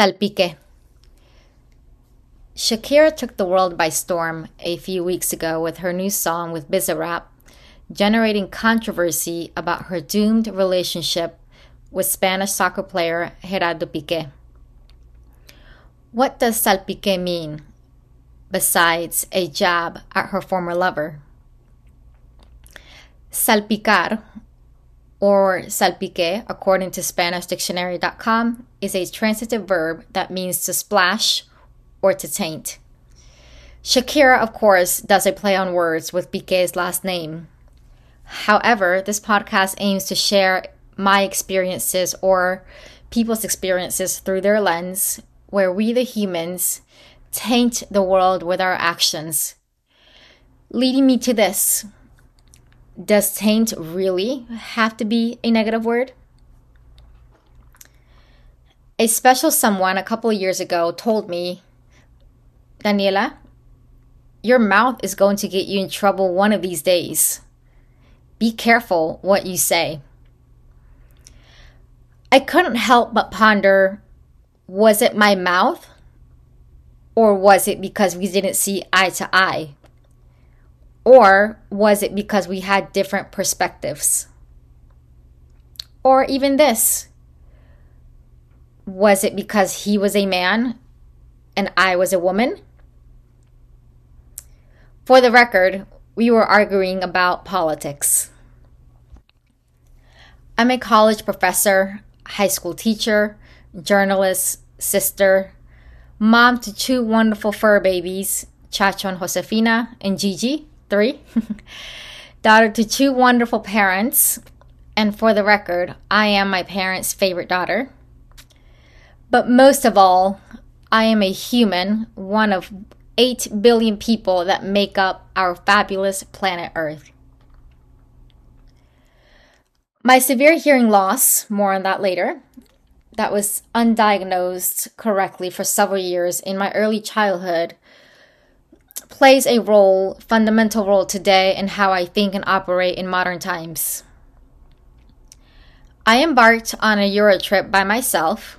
Salpique. Shakira took the world by storm a few weeks ago with her new song with Bizarrap, generating controversy about her doomed relationship with Spanish soccer player Gerardo Piqué. What does salpique mean, besides a jab at her former lover? Salpicar, or salpique, according to SpanishDictionary.com, is a transitive verb that means to splash or to taint. Shakira, of course, does a play on words with Piqué's last name. However, this podcast aims to share my experiences or people's experiences through their lens, where we, the humans, taint the world with our actions. Leading me to this Does taint really have to be a negative word? A special someone a couple of years ago told me, Daniela, your mouth is going to get you in trouble one of these days. Be careful what you say. I couldn't help but ponder was it my mouth? Or was it because we didn't see eye to eye? Or was it because we had different perspectives? Or even this was it because he was a man and I was a woman? For the record, we were arguing about politics. I'm a college professor high school teacher, journalist, sister, mom to two wonderful fur babies, Chacho and Josefina, and Gigi, three, daughter to two wonderful parents, and for the record, I am my parents' favorite daughter. But most of all, I am a human, one of 8 billion people that make up our fabulous planet Earth. My severe hearing loss, more on that later, that was undiagnosed correctly for several years in my early childhood plays a role, fundamental role today in how I think and operate in modern times. I embarked on a Euro trip by myself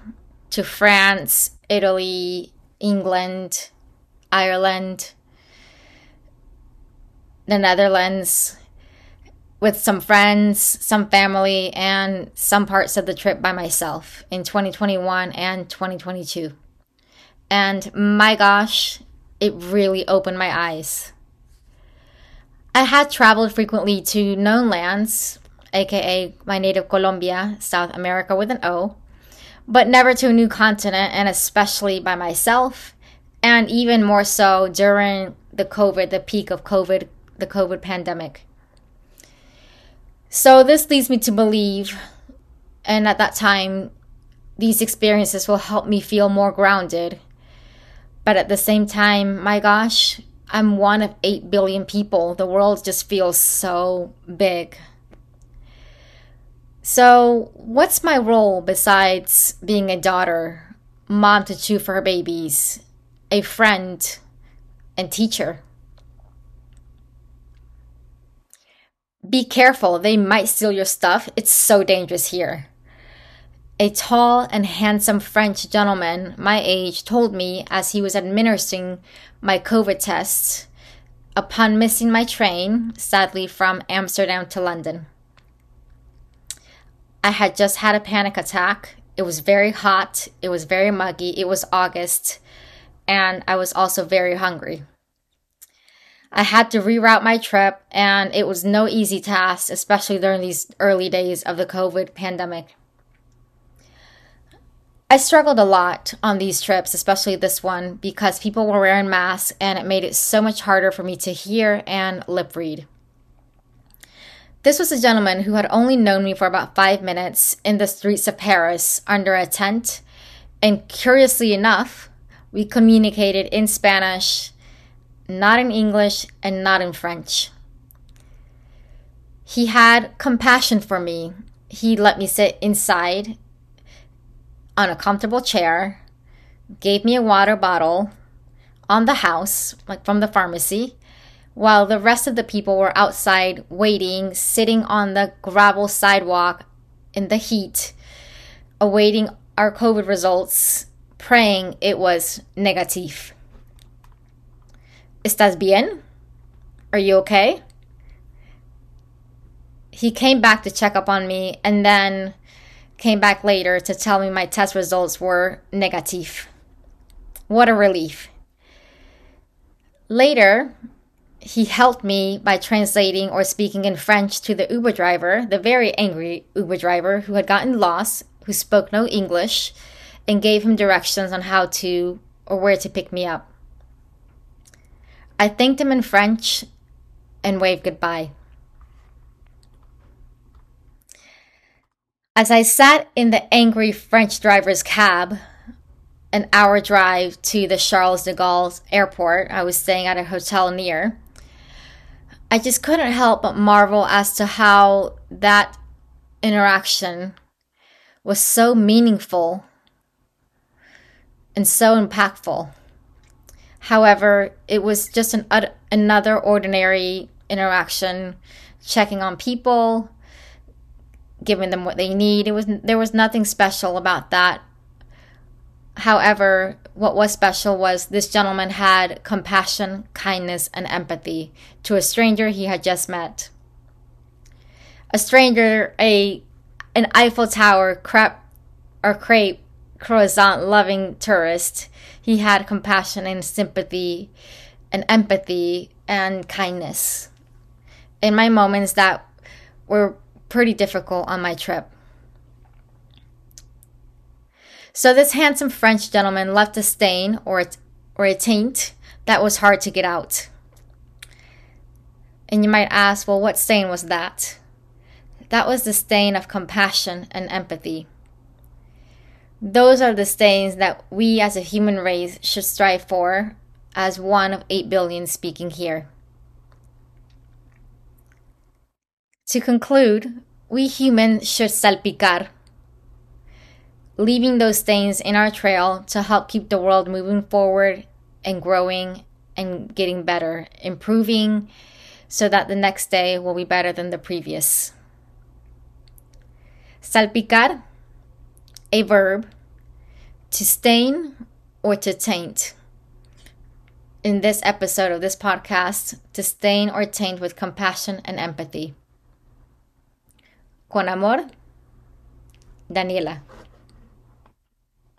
to France, Italy, England, Ireland, the Netherlands, with some friends, some family, and some parts of the trip by myself in 2021 and 2022. And my gosh, it really opened my eyes. I had traveled frequently to known lands, aka my native Colombia, South America with an O, but never to a new continent, and especially by myself, and even more so during the COVID, the peak of COVID, the COVID pandemic. So this leads me to believe, and at that time, these experiences will help me feel more grounded. But at the same time, my gosh, I'm one of 8 billion people. The world just feels so big. So, what's my role besides being a daughter, mom to two for her babies, a friend, and teacher? Be careful, they might steal your stuff. It's so dangerous here. A tall and handsome French gentleman my age told me as he was administering my COVID tests upon missing my train, sadly from Amsterdam to London. I had just had a panic attack. It was very hot, it was very muggy, it was August, and I was also very hungry. I had to reroute my trip, and it was no easy task, especially during these early days of the COVID pandemic. I struggled a lot on these trips, especially this one, because people were wearing masks and it made it so much harder for me to hear and lip read. This was a gentleman who had only known me for about five minutes in the streets of Paris under a tent, and curiously enough, we communicated in Spanish not in English, and not in French. He had compassion for me. He let me sit inside on a comfortable chair, gave me a water bottle on the house, like from the pharmacy, while the rest of the people were outside waiting, sitting on the gravel sidewalk in the heat, awaiting our COVID results praying it was negative. ¿Estás bien? Are you okay? He came back to check up on me and then came back later to tell me my test results were negative. What a relief. Later, he helped me by translating or speaking in French to the Uber driver, the very angry Uber driver who had gotten lost, who spoke no English, and gave him directions on how to or where to pick me up. I thanked him in French and waved goodbye. As I sat in the angry French driver's cab, an hour drive to the Charles de Gaulle airport, I was staying at a hotel near. I just couldn't help but marvel as to how that interaction was so meaningful and so impactful. However, it was just an, another ordinary interaction, checking on people, giving them what they need. It was there was nothing special about that. However, what was special was this gentleman had compassion, kindness, and empathy to a stranger he had just met. A stranger, a an Eiffel Tower crepe or crepe croissant loving tourist. He had compassion and sympathy and empathy and kindness in my moments that were pretty difficult on my trip. So this handsome French gentleman left a stain or a, or a taint that was hard to get out. And you might ask, well, what stain was that? That was the stain of compassion and empathy. Those are the stains that we as a human race should strive for, as one of 8 billion speaking here. To conclude, we humans should salpicar, leaving those stains in our trail to help keep the world moving forward and growing and getting better, improving so that the next day will be better than the previous. Salpicar a verb, to stain or to taint. In this episode of this podcast, to stain or taint with compassion and empathy. Con amor, Daniela.